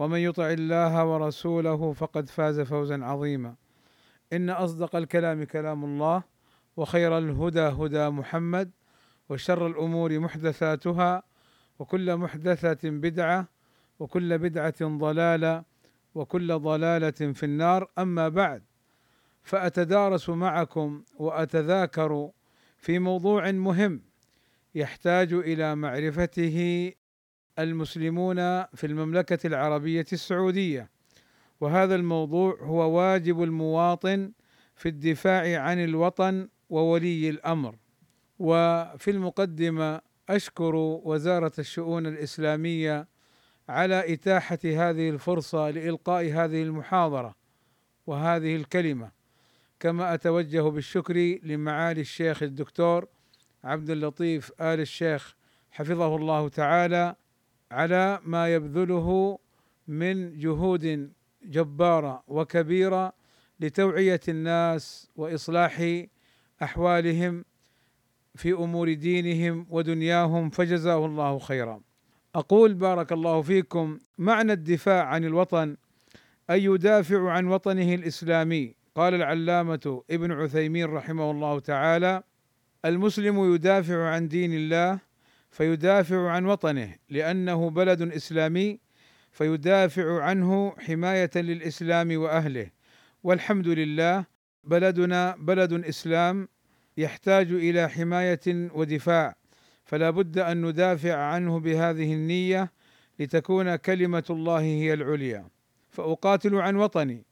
ومن يطع الله ورسوله فقد فاز فوزا عظيما. إن أصدق الكلام كلام الله وخير الهدى هدى محمد وشر الأمور محدثاتها وكل محدثة بدعة وكل بدعة ضلالة وكل ضلالة في النار. أما بعد فأتدارس معكم وأتذاكر في موضوع مهم يحتاج إلى معرفته المسلمون في المملكة العربية السعودية. وهذا الموضوع هو واجب المواطن في الدفاع عن الوطن وولي الأمر. وفي المقدمة أشكر وزارة الشؤون الإسلامية على إتاحة هذه الفرصة لإلقاء هذه المحاضرة وهذه الكلمة. كما أتوجه بالشكر لمعالي الشيخ الدكتور عبد اللطيف آل الشيخ حفظه الله تعالى على ما يبذله من جهود جبارة وكبيرة لتوعية الناس وإصلاح أحوالهم في أمور دينهم ودنياهم فجزاه الله خيرا. أقول بارك الله فيكم معنى الدفاع عن الوطن ان يدافع عن وطنه الإسلامي قال العلامة ابن عثيمين رحمه الله تعالى المسلم يدافع عن دين الله فيدافع عن وطنه لأنه بلد إسلامي فيدافع عنه حماية للإسلام وأهله. والحمد لله بلدنا بلد إسلام يحتاج إلى حماية ودفاع. فلا بد أن ندافع عنه بهذه النية لتكون كلمة الله هي العليا. فأقاتل عن وطني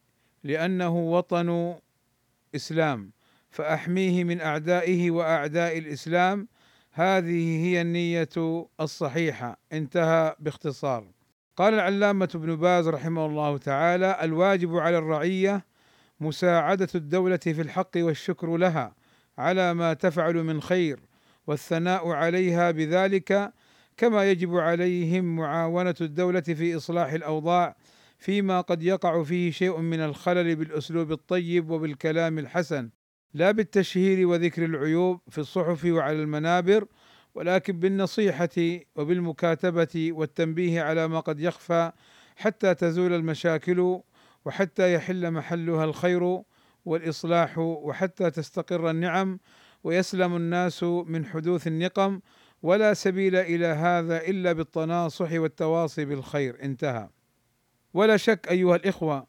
لأنه وطن إسلام. فأحميه من أعدائه وأعداء الإسلام هذه هي النية الصحيحة. انتهى باختصار. قال العلامة ابن باز رحمه الله تعالى الواجب على الرعية مساعدة الدولة في الحق والشكر لها على ما تفعل من خير والثناء عليها بذلك كما يجب عليهم معاونة الدولة في إصلاح الأوضاع فيما قد يقع فيه شيء من الخلل بالأسلوب الطيب وبالكلام الحسن. لا بالتشهير وذكر العيوب في الصحف وعلى المنابر ولكن بالنصيحة وبالمكاتبة والتنبيه على ما قد يخفى حتى تزول المشاكل وحتى يحل محلها الخير والإصلاح وحتى تستقر النعم ويسلم الناس من حدوث النقم ولا سبيل إلى هذا إلا بالتناصح والتواصي بالخير. انتهى. ولا شك أيها الإخوة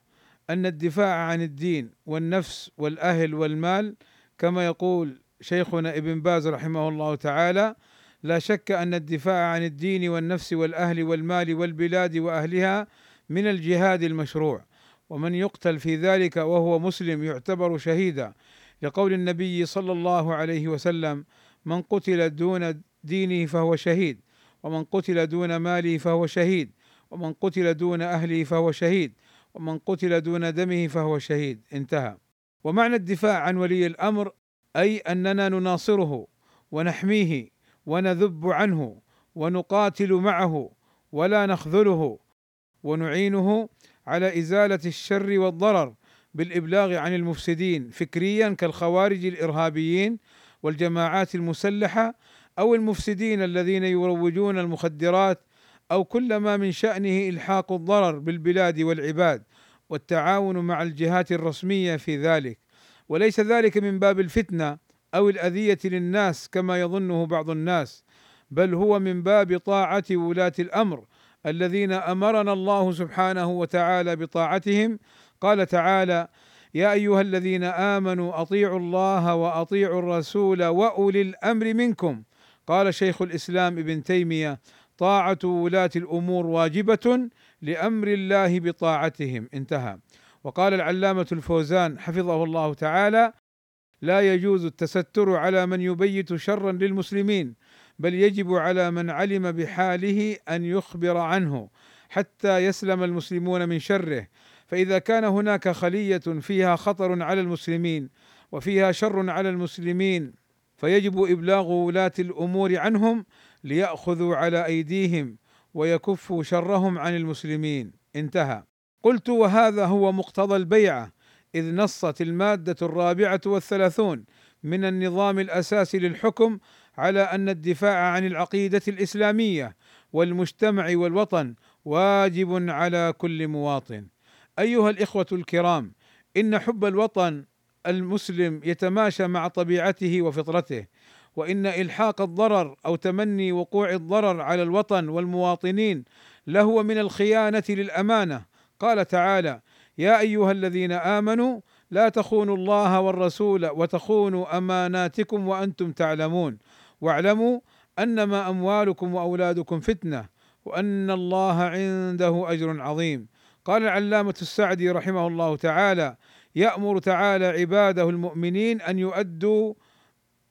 أن الدفاع عن الدين والنفس والأهل والمال كما يقول شيخنا ابن باز رحمه الله تعالى لا شك أن الدفاع عن الدين والنفس والأهل والمال والبلاد وأهلها من الجهاد المشروع ومن يقتل في ذلك وهو مسلم يعتبر شهيدا. لقول النبي صلى الله عليه وسلم من قتل دون دينه فهو شهيد ومن قتل دون ماله فهو شهيد ومن قتل دون أهله فهو شهيد. ومن قتل دون دمه فهو شهيد. انتهى. ومعنى الدفاع عن ولي الأمر أي أننا نناصره ونحميه ونذب عنه ونقاتل معه ولا نخذله ونعينه على إزالة الشر والضرر بالإبلاغ عن المفسدين فكريا كالخوارج الإرهابيين والجماعات المسلحة أو المفسدين الذين يروجون المخدرات أو كل ما من شأنه إلحاق الضرر بالبلاد والعباد والتعاون مع الجهات الرسمية في ذلك. وليس ذلك من باب الفتنة أو الأذية للناس كما يظنه بعض الناس بل هو من باب طاعة ولاة الأمر الذين أمرنا الله سبحانه وتعالى بطاعتهم. قال تعالى يا أيها الذين آمنوا أطيعوا الله وأطيعوا الرسول وأولي الأمر منكم قال شيخ الإسلام ابن تيمية طاعة ولاة الأمور واجبة لأمر الله بطاعتهم. انتهى. وقال العلامة الفوزان حفظه الله تعالى لا يجوز التستر على من يبيت شرا للمسلمين بل يجب على من علم بحاله أن يخبر عنه حتى يسلم المسلمون من شره. فإذا كان هناك خلية فيها خطر على المسلمين وفيها شر على المسلمين فيجب إبلاغ ولاة الأمور عنهم ليأخذوا على أيديهم ويكفوا شرهم عن المسلمين. انتهى. قلت وهذا هو مقتضى البيعة إذ نصت المادة الرابعة والثلاثون من النظام الأساسي للحكم على أن الدفاع عن العقيدة الإسلامية والمجتمع والوطن واجب على كل مواطن. أيها الإخوة الكرام إن حب الوطن المسلم يتماشى مع طبيعته وفطرته وإن إلحاق الضرر أو تمني وقوع الضرر على الوطن والمواطنين لهو من الخيانة للأمانة. قال تعالى يا أيها الذين آمنوا لا تخونوا الله والرسول وتخونوا أماناتكم وأنتم تعلمون. واعلموا أنما أموالكم وأولادكم فتنة وأن الله عنده أجر عظيم. قال العلامة السعدي رحمه الله تعالى يأمر تعالى عباده المؤمنين أن يؤدوا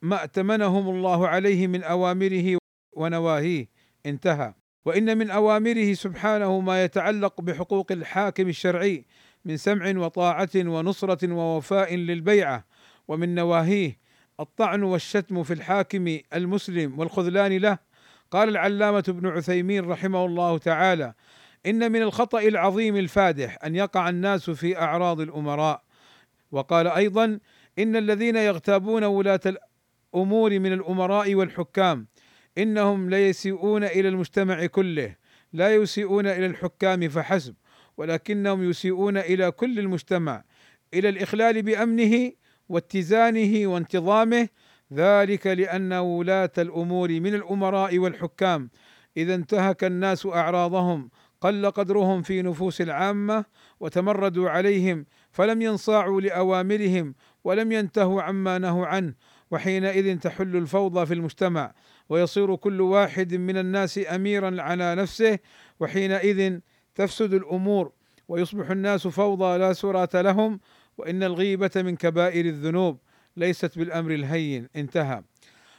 ما ائتمنهم الله عليه من أوامره ونواهيه. انتهى. وإن من أوامره سبحانه ما يتعلق بحقوق الحاكم الشرعي من سمع وطاعة ونصرة ووفاء للبيعة ومن نواهيه الطعن والشتم في الحاكم المسلم والخذلان له. قال العلامة ابن عثيمين رحمه الله تعالى إن من الخطأ العظيم الفادح أن يقع الناس في أعراض الأمراء. وقال أيضا إن الذين يغتابون ولاة الأمور من الأمراء والحكام إنهم ليسيئون إلى المجتمع كله لا يسيئون إلى الحكام فحسب ولكنهم يسيئون إلى كل المجتمع إلى الإخلال بأمنه واتزانه وانتظامه ذلك لأن ولاة الأمور من الأمراء والحكام إذا انتهك الناس أعراضهم قل قدرهم في نفوس العامة وتمردوا عليهم فلم ينصاعوا لأوامرهم ولم ينتهوا عما نهوا عنه وحينئذ تحل الفوضى في المجتمع ويصير كل واحد من الناس اميرا على نفسه وحينئذ تفسد الأمور ويصبح الناس فوضى لا سراه لهم وإن الغيبة من كبائر الذنوب ليست بالأمر الهين انتهى.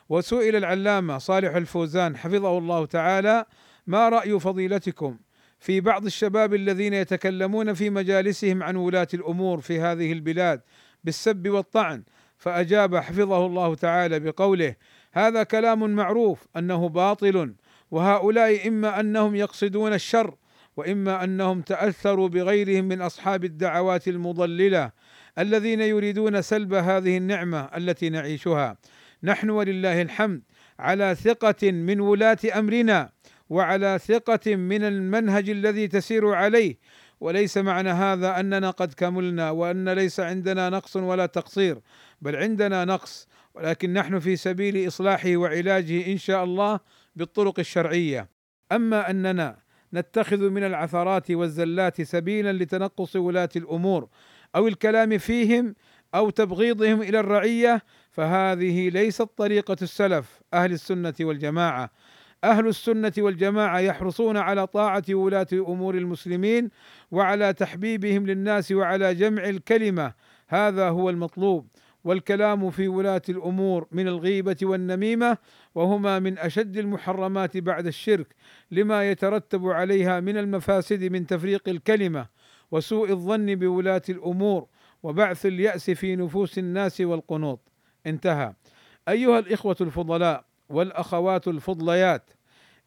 وسئل العلامة صالح الفوزان حفظه الله تعالى ما رأي فضيلتكم في بعض الشباب الذين يتكلمون في مجالسهم عن ولاة الأمور في هذه البلاد بالسب والطعن فأجاب حفظه الله تعالى بقوله هذا كلام معروف أنه باطل وهؤلاء إما أنهم يقصدون الشر وإما أنهم تأثروا بغيرهم من أصحاب الدعوات المضللة الذين يريدون سلب هذه النعمة التي نعيشها. نحن ولله الحمد على ثقة من ولاة أمرنا. وعلى ثقة من المنهج الذي تسير عليه. وليس معنى هذا أننا قد كملنا وأن ليس عندنا نقص ولا تقصير بل عندنا نقص. ولكن نحن في سبيل إصلاحه وعلاجه إن شاء الله بالطرق الشرعية. أما أننا نتخذ من العثرات والزلات سبيلا لتنقص ولاة الأمور أو الكلام فيهم أو تبغيضهم إلى الرعية فهذه ليست طريقة السلف أهل السنة والجماعة. أهل السنة والجماعة يحرصون على طاعة ولاه أمور المسلمين وعلى تحبيبهم للناس وعلى جمع الكلمة. هذا هو المطلوب. والكلام في ولاة الأمور من الغيبة والنميمة وهما من أشد المحرمات بعد الشرك لما يترتب عليها من المفاسد من تفريق الكلمة وسوء الظن بولاة الأمور وبعث اليأس في نفوس الناس والقنوط. انتهى. أيها الإخوة الفضلاء والأخوات الفضليات.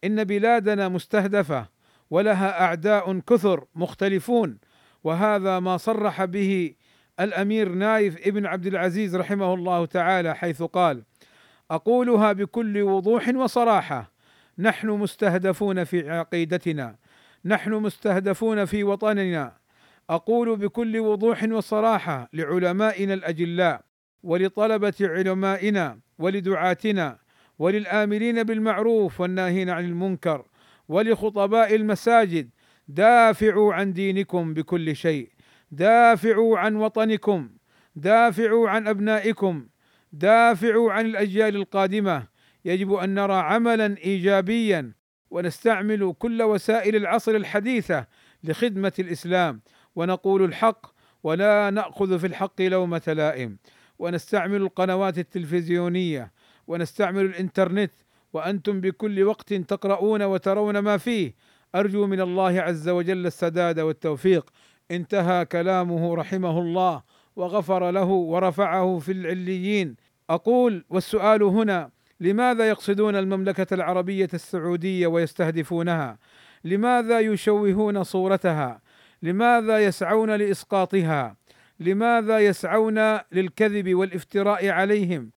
إن بلادنا مستهدفة ولها أعداء كثر مختلفون وهذا ما صرح به الأمير نايف ابن عبد العزيز رحمه الله تعالى حيث قال: أقولها بكل وضوح وصراحة نحن مستهدفون في عقيدتنا نحن مستهدفون في وطننا. أقول بكل وضوح وصراحة لعلمائنا الأجلاء ولطلبة علمائنا ولدعاتنا وللآمرين بالمعروف والناهين عن المنكر ولخطباء المساجد. دافعوا عن دينكم بكل شيء. دافعوا عن وطنكم. دافعوا عن أبنائكم. دافعوا عن الأجيال القادمة. يجب أن نرى عملا ايجابيا ونستعمل كل وسائل العصر الحديثة لخدمة الإسلام. ونقول الحق ولا نأخذ في الحق لومة لائم. ونستعمل القنوات التلفزيونية ونستعمل الإنترنت وأنتم بكل وقت تقرؤون وترون ما فيه. أرجو من الله عز وجل السداد والتوفيق. انتهى كلامه رحمه الله وغفر له ورفعه في العليين. أقول والسؤال هنا لماذا يقصدون المملكة العربية السعودية ويستهدفونها؟ لماذا يشوهون صورتها؟ لماذا يسعون لإسقاطها؟ لماذا يسعون للكذب والافتراء عليهم؟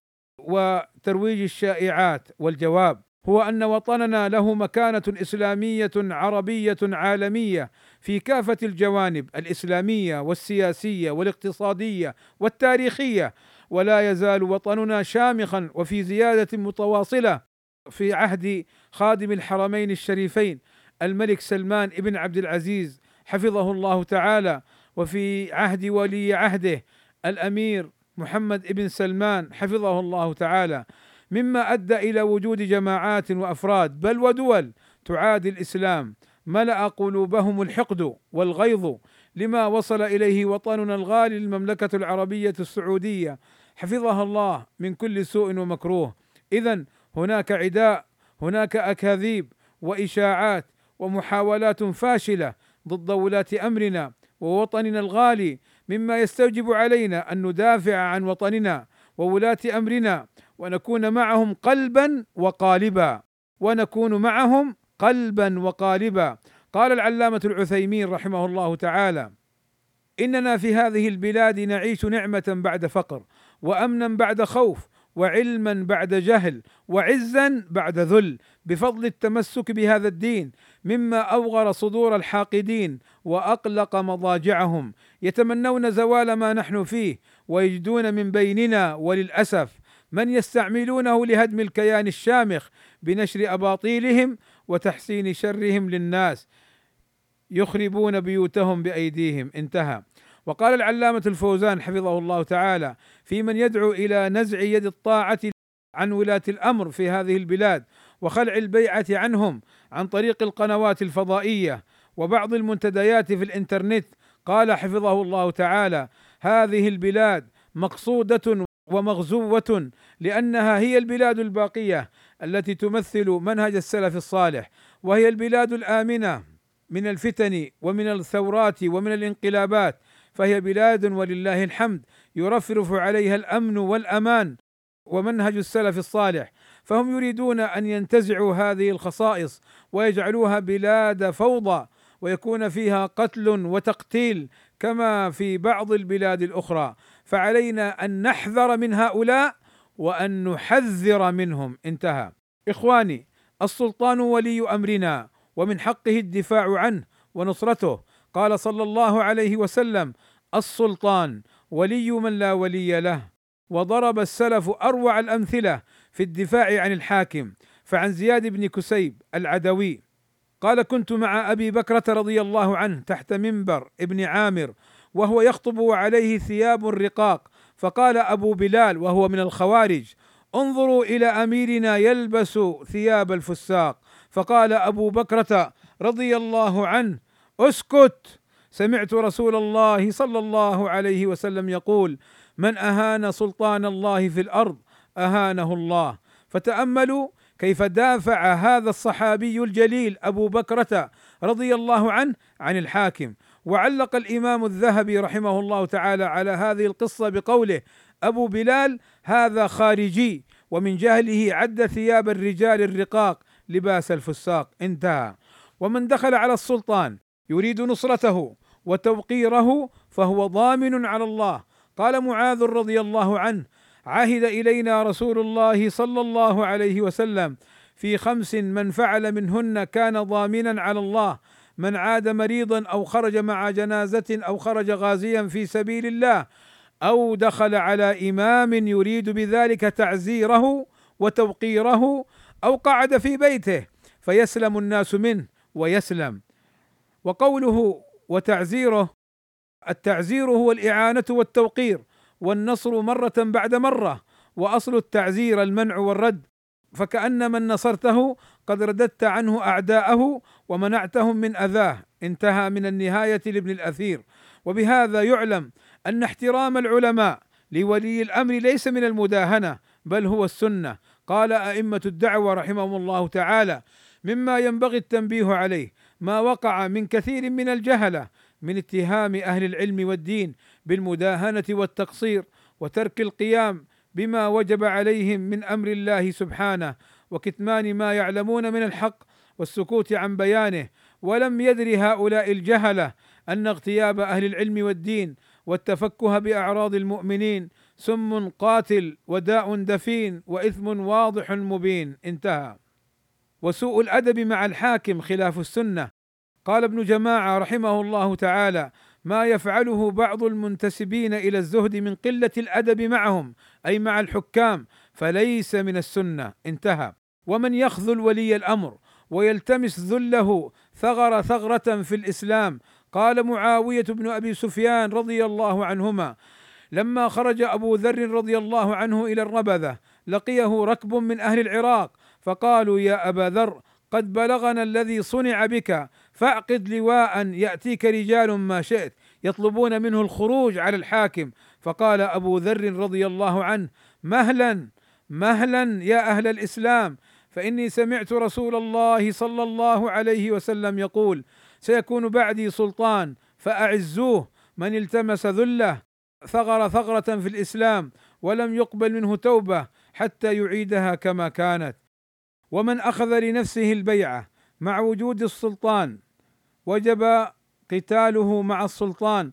وترويج الشائعات والجواب هو أن وطننا له مكانة إسلامية عربية عالمية في كافة الجوانب الإسلامية والسياسية والاقتصادية والتاريخية ولا يزال وطننا شامخا وفي زيادة متواصلة في عهد خادم الحرمين الشريفين الملك سلمان بن عبد العزيز حفظه الله تعالى وفي عهد ولي عهده الأمير محمد بن سلمان حفظه الله تعالى مما أدى إلى وجود جماعات وأفراد بل ودول تعادي الإسلام. ملأ قلوبهم الحقد والغيظ لما وصل إليه وطننا الغالي المملكه العربية السعودية. حفظها الله من كل سوء ومكروه. اذا هناك عداء هناك أكاذيب وإشاعات ومحاولات فاشلة ضد ولاة أمرنا ووطننا الغالي مما يستوجب علينا أن ندافع عن وطننا وولاة أمرنا ونكون معهم قلبا وقالبا. ونكون معهم قلبا وقالبا. قال العلامة العثيمين رحمه الله تعالى إننا في هذه البلاد نعيش نعمة بعد فقر وامنا بعد خوف وعلما بعد جهل وعزا بعد ذل. بفضل التمسك بهذا الدين مما أوغر صدور الحاقدين وأقلق مضاجعهم. يتمنون زوال ما نحن فيه ويجدون من بيننا وللأسف من يستعملونه لهدم الكيان الشامخ بنشر أباطيلهم وتحسين شرهم للناس يخربون بيوتهم بأيديهم. انتهى. وقال العلامة الفوزان حفظه الله تعالى في من يدعو إلى نزع يد الطاعة عن ولاة الأمر في هذه البلاد وخلع البيعة عنهم عن طريق القنوات الفضائية وبعض المنتديات في الإنترنت. قال حفظه الله تعالى هذه البلاد مقصودة ومغزوة لأنها هي البلاد الباقية التي تمثل منهج السلف الصالح وهي البلاد الآمنة من الفتن ومن الثورات ومن الانقلابات فهي بلاد ولله الحمد يرفرف عليها الأمن والأمان ومنهج السلف الصالح فهم يريدون أن ينتزعوا هذه الخصائص ويجعلوها بلاد فوضى ويكون فيها قتل وتقتيل كما في بعض البلاد الأخرى. فعلينا أن نحذر من هؤلاء وأن نحذر منهم. انتهى. إخواني السلطان ولي أمرنا ومن حقه الدفاع عنه ونصرته. قال صلى الله عليه وسلم السلطان ولي من لا ولي له. وضرب السلف أروع الأمثلة في الدفاع عن الحاكم فعن زياد بن كسيب العدوي. قال كنت مع أبي بكرة رضي الله عنه تحت منبر ابن عامر وهو يخطب وعليه ثياب رقاق فقال أبو بلال وهو من الخوارج انظروا إلى أميرنا يلبس ثياب الفساق. فقال أبو بكرة رضي الله عنه اسكت. سمعت رسول الله صلى الله عليه وسلم يقول من أهان سلطان الله في الأرض أهانه الله. فتأملوا كيف دافع هذا الصحابي الجليل أبو بكرة رضي الله عنه عن الحاكم. وعلق الإمام الذهبي رحمه الله تعالى على هذه القصة بقوله أبو بلال هذا خارجي ومن جهله عد ثياب الرجال الرقاق لباس الفساق. انتهى. ومن دخل على السلطان يريد نصرته وتوقيره فهو ضامن على الله. قال معاذ رضي الله عنه عهد إلينا رسول الله صلى الله عليه وسلم في خمس من فعل منهن كان ضامنا على الله. من عاد مريضا أو خرج مع جنازة أو خرج غازيا في سبيل الله أو دخل على إمام يريد بذلك تعزيره وتوقيره أو قعد في بيته فيسلم الناس منه ويسلم. وقوله وتعزيره التعزير هو الإعانة والتوقير. والنصر مرة بعد مرة وأصل التعزير المنع والرد. فكأن من نصرته قد رددت عنه أعداءه ومنعتهم من أذاه. انتهى من النهاية لابن الأثير. وبهذا يعلم أن احترام العلماء لولي الأمر ليس من المداهنة بل هو السنة. قال أئمة الدعوة رحمهم الله تعالى مما ينبغي التنبيه عليه ما وقع من كثير من الجهلة من اتهام أهل العلم والدين بالمداهنة والتقصير وترك القيام بما وجب عليهم من أمر الله سبحانه وكتمان ما يعلمون من الحق والسكوت عن بيانه. ولم يدر هؤلاء الجهلة أن اغتياب أهل العلم والدين والتفكه بأعراض المؤمنين سم قاتل وداء دفين وإثم واضح مبين. انتهى. وسوء الأدب مع الحاكم خلاف السنة. قال ابن جماعة رحمه الله تعالى ما يفعله بعض المنتسبين إلى الزهد من قلة الأدب معهم أي مع الحكام فليس من السنة. انتهى. ومن يخذل ولي الأمر ويلتمس ذله ثغر ثغرة في الإسلام. قال معاوية بن أبي سفيان رضي الله عنهما لما خرج أبو ذر رضي الله عنه إلى الربذة لقيه ركب من أهل العراق فقالوا يا أبا ذر قد بلغنا الذي صنع بك فاعقد لواء يأتيك رجال ما شئت يطلبون منه الخروج على الحاكم. فقال أبو ذر رضي الله عنه مهلا مهلا يا أهل الإسلام فإني سمعت رسول الله صلى الله عليه وسلم يقول سيكون بعدي سلطان فأعزوه من التمس ذله ثغر ثغرة في الإسلام ولم يقبل منه توبة حتى يعيدها كما كانت. ومن أخذ لنفسه البيعة مع وجود السلطان. وجب قتاله مع السلطان.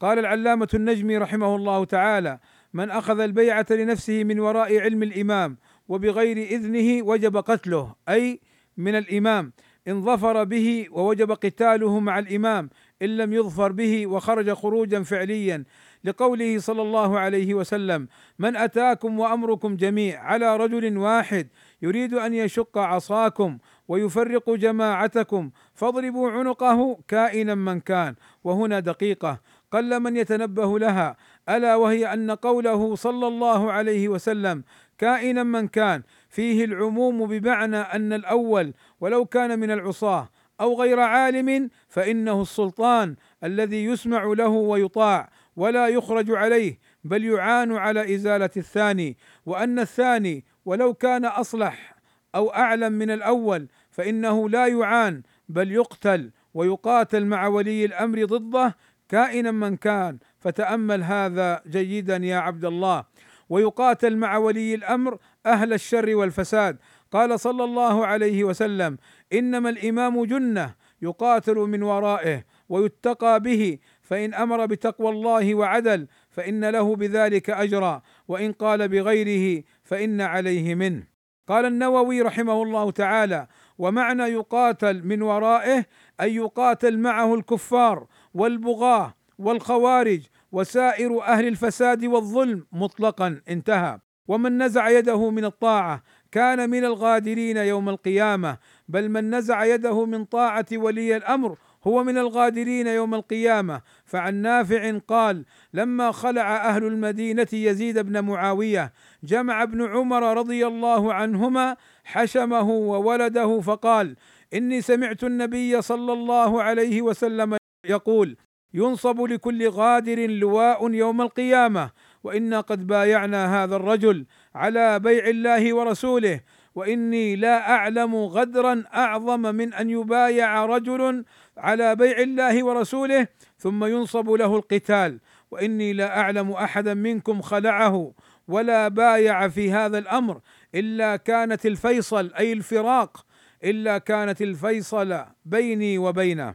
قال العلامة النجمي رحمه الله تعالى من أخذ البيعة لنفسه من وراء علم الإمام وبغير إذنه وجب قتله. أي من الإمام. إن ظفر به ووجب قتاله مع الإمام إن لم يظفر به وخرج خروجا فعليا. لقوله صلى الله عليه وسلم من أتاكم وأمركم جميع على رجل واحد يريد أن يشق عصاكم ويفرق جماعتكم. فاضربوا عنقه كائنا من كان. وهنا دقيقة. قل من يتنبه لها. ألا وهي أن قوله صلى الله عليه وسلم كائنا من كان فيه العموم بمعنى أن الأول ولو كان من العصاة أو غير عالم فإنه السلطان الذي يسمع له ويطاع ولا يخرج عليه بل يعان على إزالة الثاني. وأن الثاني ولو كان أصلح أو أعلم من الأول فإنه لا يعان بل يقتل ويقاتل مع ولي الأمر ضده كائنا من كان. فتأمل هذا جيدا يا عبد الله. ويقاتل مع ولي الأمر أهل الشر والفساد. قال صلى الله عليه وسلم إنما الإمام جنة يقاتل من ورائه ويتقى به فإن أمر بتقوى الله وعدل فإن له بذلك أجرا وإن قال بغيره فإن عليه منه. قال النووي رحمه الله تعالى ومعنى يقاتل من ورائه أي يقاتل معه الكفار والبغاة والخوارج وسائر أهل الفساد والظلم مطلقا انتهى. ومن نزع يده من الطاعة كان من الغادرين يوم القيامة بل من نزع يده من طاعة ولي الأمر هو من الغادرين يوم القيامة. فعن نافع قال لما خلع أهل المدينة يزيد بن معاوية جمع ابن عمر رضي الله عنهما حشمه وولده فقال إني سمعت النبي صلى الله عليه وسلم يقول ينصب لكل غادر لواء يوم القيامة وإنا قد بايعنا هذا الرجل على بيع الله ورسوله وإني لا أعلم غدرا أعظم من أن يبايع رجل على بيع الله ورسوله ثم ينصب له القتال. وإني لا أعلم أحدا منكم خلعه ولا بايع في هذا الأمر إلا كانت الفيصل أي الفراق إلا كانت الفيصل بيني وبينه.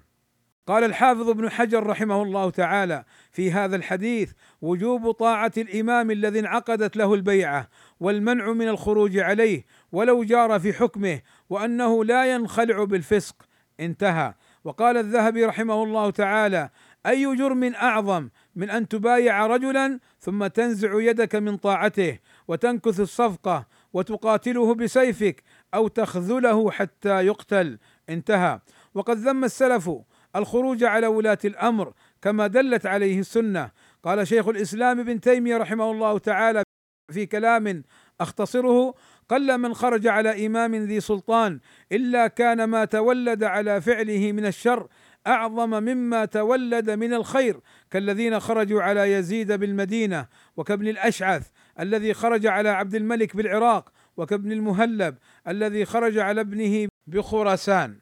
قال الحافظ ابن حجر رحمه الله تعالى في هذا الحديث وجوب طاعة الإمام الذي انعقدت له البيعة والمنع من الخروج عليه ولو جار في حكمه وأنه لا ينخلع بالفسق. انتهى. وقال الذهبي رحمه الله تعالى أي جرم أعظم من أن تبايع رجلا ثم تنزع يدك من طاعته وتنكث الصفقة وتقاتله بسيفك أو تخذله حتى يقتل انتهى. وقد ذم السلف الخروج على ولاة الأمر كما دلت عليه السنة. قال شيخ الإسلام ابن تيمية رحمه الله تعالى في كلام أختصره قل من خرج على إمام ذي سلطان إلا كان ما تولد على فعله من الشر أعظم مما تولد من الخير كالذين خرجوا على يزيد بالمدينة وكابن الأشعث الذي خرج على عبد الملك بالعراق وكابن المهلب الذي خرج على ابنه بخراسان.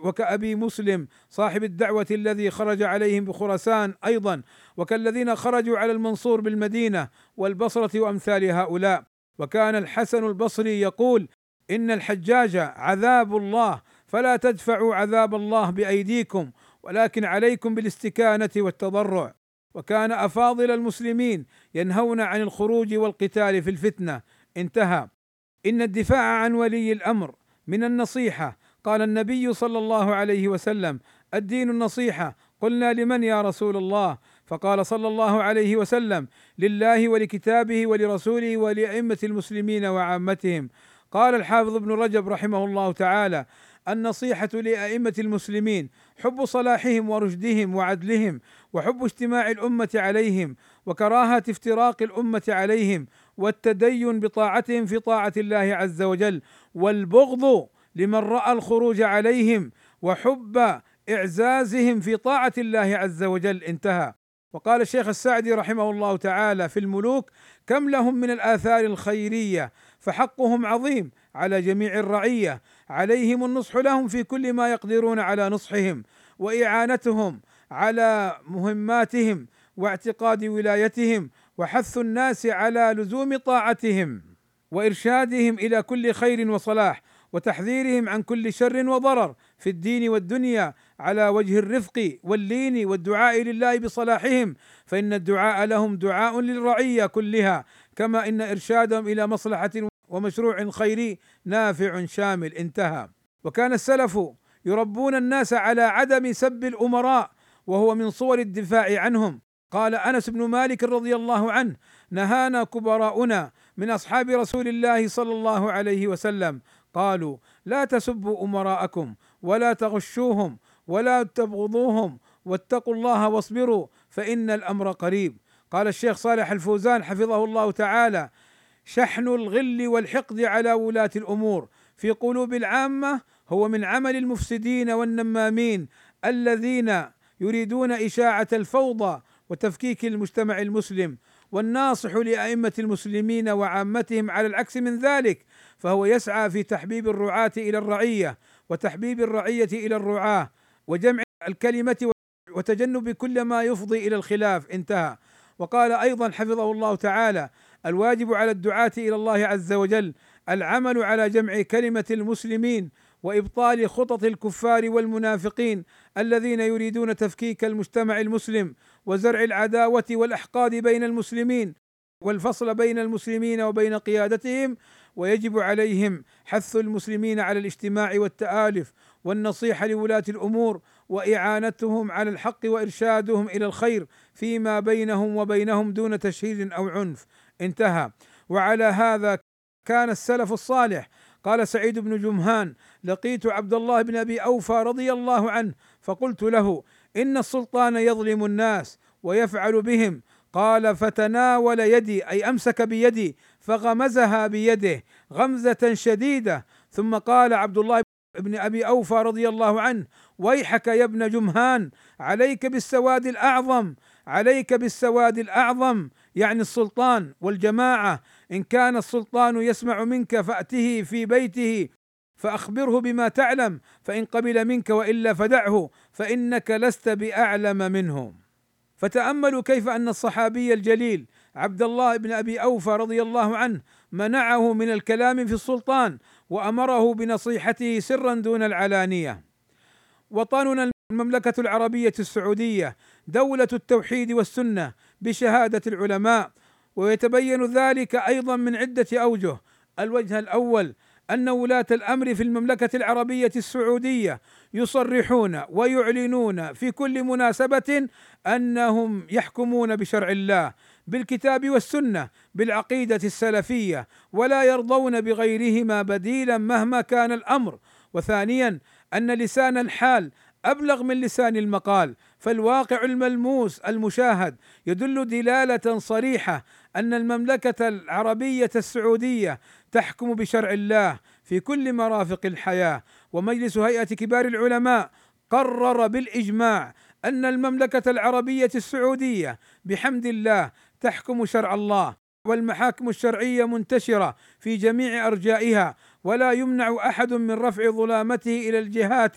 وكأبي مسلم صاحب الدعوة الذي خرج عليهم بخراسان أيضا. وكالذين خرجوا على المنصور بالمدينة والبصرة وأمثال هؤلاء. وكان الحسن البصري يقول إن الحجاج عذاب الله فلا تدفعوا عذاب الله بأيديكم ولكن عليكم بالاستكانة والتضرع. وكان أفاضل المسلمين ينهون عن الخروج والقتال في الفتنة. انتهى. إن الدفاع عن ولي الأمر من النصيحة. قال النبي صلى الله عليه وسلم الدين النصيحة. قلنا لمن يا رسول الله؟ فقال صلى الله عليه وسلم لله ولكتابه ولرسوله ولأئمة المسلمين وعامتهم. قال الحافظ ابن رجب رحمه الله تعالى النصيحة لأئمة المسلمين حب صلاحهم ورشدهم وعدلهم وحب اجتماع الأمة عليهم وكراهة افتراق الأمة عليهم والتدين بطاعتهم في طاعة الله عز وجل والبغض لمن رأى الخروج عليهم وحب إعزازهم في طاعة الله عز وجل انتهى. وقال الشيخ السعدي رحمه الله تعالى في الملوك كم لهم من الآثار الخيرية؟ فحقهم عظيم على جميع الرعية عليهم النصح لهم في كل ما يقدرون على نصحهم وإعانتهم على مهماتهم واعتقاد ولايتهم وحث الناس على لزوم طاعتهم وإرشادهم إلى كل خير وصلاح وتحذيرهم عن كل شر وضرر في الدين والدنيا على وجه الرفق واللين والدعاء لله بصلاحهم فإن الدعاء لهم دعاء للرعية كلها كما إن إرشادهم إلى مصلحة ومشروع خيري نافع شامل انتهى. وكان السلف يربون الناس على عدم سب الأمراء وهو من صور الدفاع عنهم. قال أنس بن مالك رضي الله عنه نهانا كبراؤنا من أصحاب رسول الله صلى الله عليه وسلم قالوا لا تسبوا أمراءكم ولا تغشوهم ولا تبغضوهم واتقوا الله واصبروا فإن الأمر قريب. قال الشيخ صالح الفوزان حفظه الله تعالى شحن الغل والحقد على ولاة الأمور في قلوب العامة هو من عمل المفسدين والنمامين الذين يريدون إشاعة الفوضى وتفكيك المجتمع المسلم والناصح لأئمة المسلمين وعامتهم على العكس من ذلك. فهو يسعى في تحبيب الرعاة إلى الرعية وتحبيب الرعية إلى الرعاة وجمع الكلمة وتجنب كل ما يفضي إلى الخلاف. انتهى. وقال أيضا حفظه الله تعالى الواجب على الدعاة إلى الله عز وجل العمل على جمع كلمة المسلمين وإبطال خطط الكفار والمنافقين الذين يريدون تفكيك المجتمع المسلم وزرع العداوة والأحقاد بين المسلمين والفصل بين المسلمين وبين قيادتهم ويجب عليهم حث المسلمين على الاجتماع والتآلف والنصيحة لولاة الأمور وإعانتهم على الحق وإرشادهم إلى الخير فيما بينهم وبينهم دون تشهير أو عنف. انتهى. وعلى هذا كان السلف الصالح. قال سعيد بن جمهان لقيت عبد الله بن أبي أوفى رضي الله عنه فقلت له إن السلطان يظلم الناس ويفعل بهم قال فتناول يدي أي أمسك بيدي فغمزها بيده غمزة شديدة. ثم قال عبد الله بن أبي أوفى رضي الله عنه ويحك يا ابن جمهان عليك بالسواد الأعظم عليك بالسواد الأعظم يعني السلطان والجماعة. إن كان السلطان يسمع منك فأته في بيته فأخبره بما تعلم فإن قبل منك وإلا فدعه فإنك لست بأعلم منه فتأملوا كيف أن الصحابي الجليل عبد الله بن أبي أوفى رضي الله عنه منعه من الكلام في السلطان وأمره بنصيحته سرا دون العلانية. وطننا المملكة العربية السعودية دولة التوحيد والسنة بشهادة العلماء ويتبين ذلك أيضا من عدة أوجه. الوجه الأول أن ولاة الأمر في المملكة العربية السعودية يصرحون ويعلنون في كل مناسبة أنهم يحكمون بشرع الله بالكتاب والسنة بالعقيدة السلفية ولا يرضون بغيرهما بديلا مهما كان الأمر. وثانيا أن لسان الحال أبلغ من لسان المقال فالواقع الملموس المشاهد يدل دلالة صريحة أن المملكة العربية السعودية تحكم بشرع الله في كل مرافق الحياة ومجلس هيئة كبار العلماء قرر بالإجماع أن المملكة العربية السعودية بحمد الله تحكم شرع الله والمحاكم الشرعية منتشرة في جميع أرجائها ولا يمنع أحد من رفع ظلامته إلى الجهات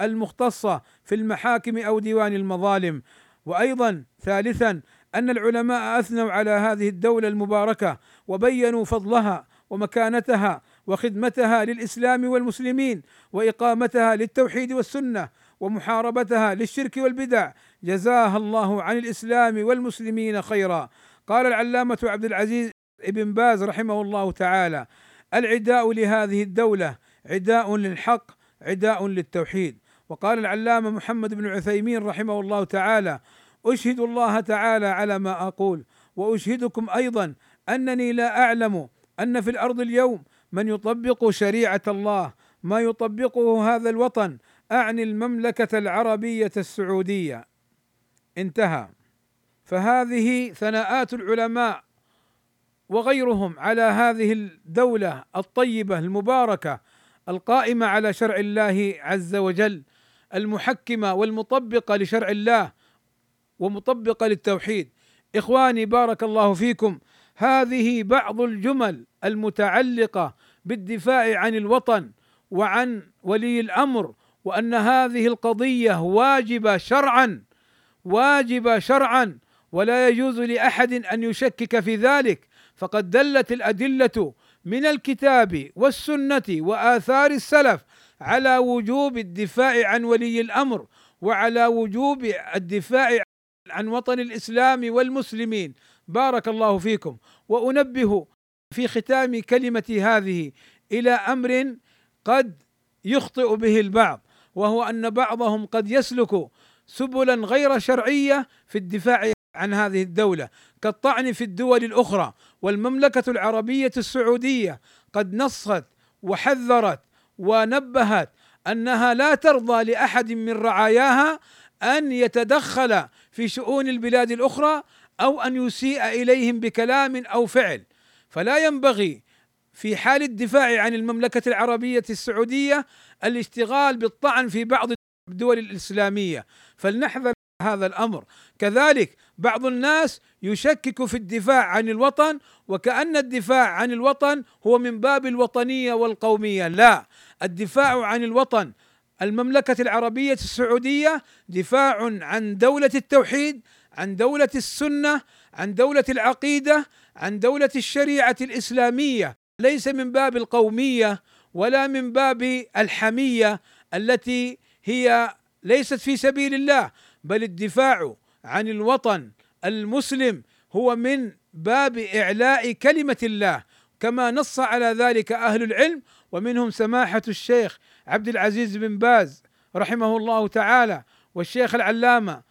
المختصة في المحاكم أو ديوان المظالم. وأيضا ثالثا أن العلماء أثنوا على هذه الدولة المباركة وبينوا فضلها ومكانتها وخدمتها للإسلام والمسلمين وإقامتها للتوحيد والسنة ومحاربتها للشرك والبدع. جزاها الله عن الإسلام والمسلمين خيرا. قال العلامة عبد العزيز ابن باز رحمه الله تعالى العداء لهذه الدولة عداء للحق عداء للتوحيد. وقال العلامة محمد بن عثيمين رحمه الله تعالى أشهد الله تعالى على ما أقول وأشهدكم أيضا أنني لا أعلم أن في الأرض اليوم من يطبق شريعة الله ما يطبقه هذا الوطن أعني المملكة العربية السعودية. انتهى. فهذه ثناءات العلماء وغيرهم على هذه الدولة الطيبة المباركة القائمة على شرع الله عز وجل المحكمة والمطبقة لشرع الله ومطبقة للتوحيد. إخواني بارك الله فيكم. هذه بعض الجمل المتعلقة بالدفاع عن الوطن وعن ولي الأمر وأن هذه القضية واجبة شرعا واجبة شرعا ولا يجوز لأحد أن يشكك في ذلك. فقد دلت الأدلة من الكتاب والسنة وآثار السلف على وجوب الدفاع عن ولي الأمر وعلى وجوب الدفاع عن وطن الإسلام والمسلمين. بارك الله فيكم. وأنبه في ختام كلمتي هذه إلى أمر قد يخطئ به البعض وهو أن بعضهم قد يسلك سبلا غير شرعية في الدفاع عن هذه الدولة. كالطعن في الدول الأخرى والمملكة العربية السعودية قد نصت وحذرت ونبهت أنها لا ترضى لأحد من رعاياها أن يتدخل في شؤون البلاد الأخرى أو أن يسيء إليهم بكلام أو فعل. فلا ينبغي في حال الدفاع عن المملكة العربية السعودية الاشتغال بالطعن في بعض الدول الإسلامية. فلنحذر هذا الأمر. كذلك بعض الناس يشكك في الدفاع عن الوطن وكأن الدفاع عن الوطن هو من باب الوطنية والقومية. لا الدفاع عن الوطن المملكة العربية السعودية دفاع عن دولة التوحيد عن دولة السنة عن دولة العقيدة عن دولة الشريعة الإسلامية. ليس من باب القومية ولا من باب الحمية التي هي ليست في سبيل الله. بل الدفاع عن الوطن المسلم هو من باب إعلاء كلمة الله كما نص على ذلك أهل العلم ومنهم سماحة الشيخ عبد العزيز بن باز رحمه الله تعالى والشيخ العلامة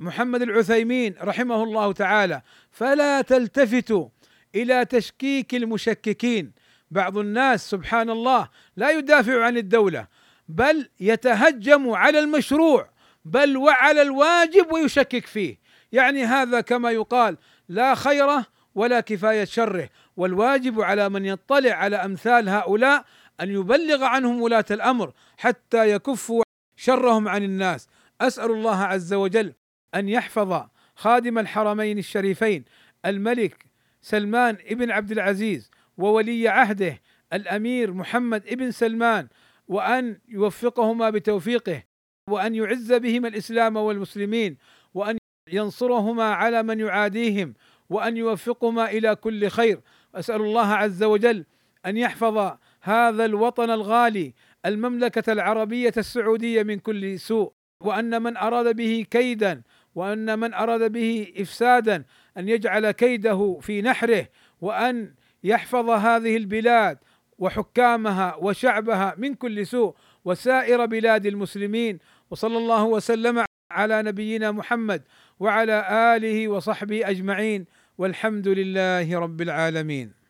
محمد العثيمين رحمه الله تعالى. فلا تلتفتوا إلى تشكيك المشككين. بعض الناس سبحان الله لا يدافع عن الدولة بل يتهجم على المشروع. بل وعلى الواجب ويشكك فيه. يعني هذا كما يقال لا خيره ولا كفاية شره. والواجب على من يطلع على أمثال هؤلاء أن يبلغ عنهم ولاة الأمر حتى يكفوا شرهم عن الناس. أسأل الله عز وجل أن يحفظ خادم الحرمين الشريفين الملك سلمان ابن عبد العزيز وولي عهده الأمير محمد ابن سلمان وأن يوفقهما بتوفيقه. وأن يعز بهما الإسلام والمسلمين وأن ينصرهما على من يعاديهم وأن يوفقهما إلى كل خير. أسأل الله عز وجل أن يحفظ هذا الوطن الغالي المملكة العربية السعودية من كل سوء وأن من أراد به كيدا وأن من أراد به افسادا أن يجعل كيده في نحره وأن يحفظ هذه البلاد وحكامها وشعبها من كل سوء وسائر بلاد المسلمين. وصلى الله وسلم على نبينا محمد وعلى آله وصحبه أجمعين والحمد لله رب العالمين.